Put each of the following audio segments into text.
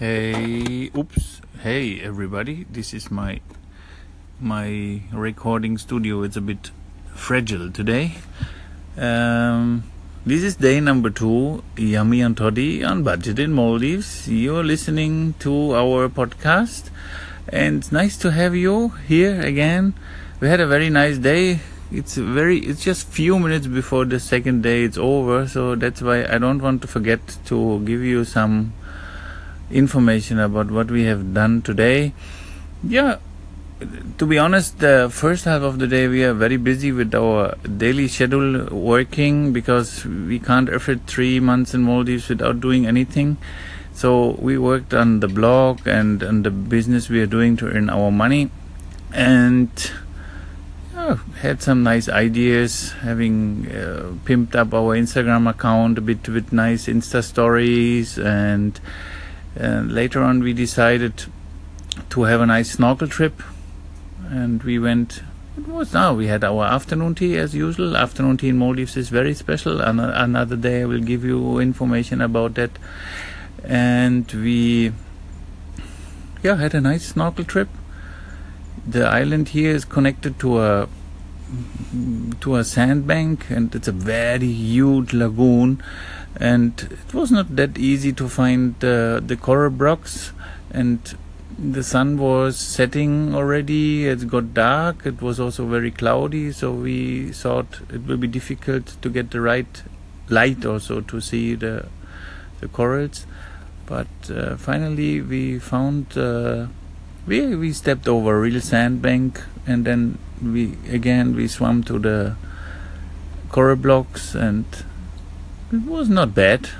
Hey, oops. Hey, everybody. This is my my recording studio. It's a bit fragile today. Um, this is day number two. Yummy and Toddy on budget in Maldives. You're listening to our podcast, and it's nice to have you here again. We had a very nice day. It's very. It's just few minutes before the second day it's over, so that's why I don't want to forget to give you some information about what we have done today. Yeah, to be honest, the first half of the day we are very busy with our daily schedule working because we can't afford three months in Maldives without doing anything. So we worked on the blog and on the business we are doing to earn our money, and yeah, had some nice ideas. Having uh, pimped up our Instagram account a bit with nice Insta stories and and later on, we decided to have a nice snorkel trip, and we went. It was now we had our afternoon tea as usual. Afternoon tea in Maldives is very special. An- another day I will give you information about that. And we, yeah, had a nice snorkel trip. The island here is connected to a to a sandbank, and it's a very huge lagoon and it was not that easy to find uh, the coral blocks and the sun was setting already it got dark it was also very cloudy so we thought it will be difficult to get the right light also to see the the corals. But uh, finally we found uh, we we stepped over a real sandbank and then we again we swam to the coral blocks and it was not bad.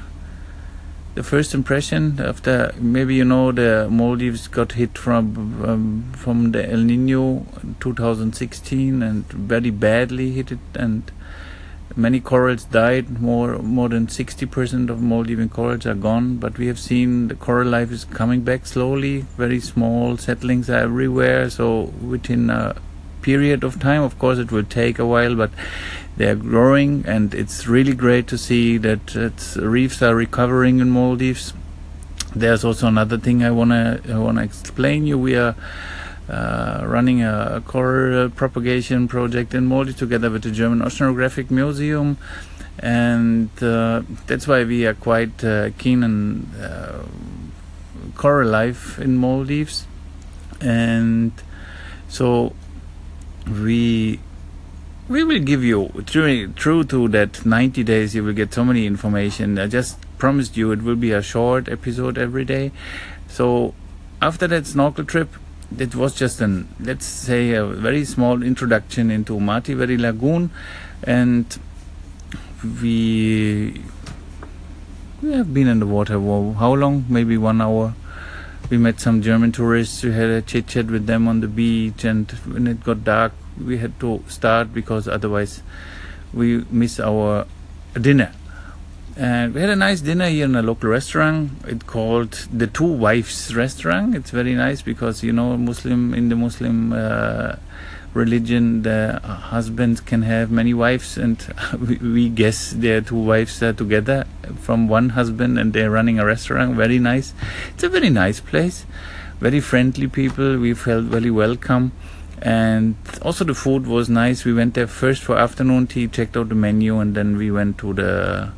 The first impression after maybe you know the Maldives got hit from um, from the El Nino 2016 and very badly hit it and many corals died. More more than 60% of Maldivian corals are gone. But we have seen the coral life is coming back slowly. Very small settlings are everywhere. So within a period of time, of course, it will take a while, but they are growing, and it's really great to see that reefs are recovering in Maldives. There's also another thing I wanna I wanna explain you. We are uh, running a, a coral propagation project in Maldives together with the German Oceanographic Museum, and uh, that's why we are quite uh, keen on uh, coral life in Maldives, and so we we will give you true, true to that 90 days you will get so many information. I just promised you it will be a short episode every day. So after that snorkel trip it was just an let's say a very small introduction into Mathiveri lagoon. And we we have been in the water for how long? Maybe one hour. We met some german tourists. We had a chit chat with them on the beach. And when it got dark we had to start because otherwise we miss our dinner. And we had a nice dinner here in a local restaurant. It's called the Two Wives Restaurant. It's very nice because you know Muslim in the Muslim uh, religion, the husbands can have many wives, and we, we guess their two wives are together from one husband, and they're running a restaurant. Very nice. It's a very nice place. Very friendly people. We felt very welcome and also the food was nice we went there first for afternoon tea checked out the menu and then we went to the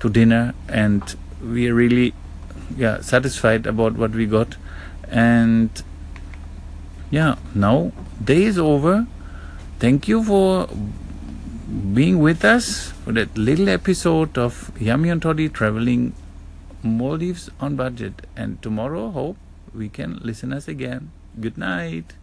to dinner and we are really yeah satisfied about what we got. And yeah now day is over. Thank you for being with us for that little episode of Yummy and Toddy traveling Maldives on budget. And tomorrow hope we can listen us again. Good night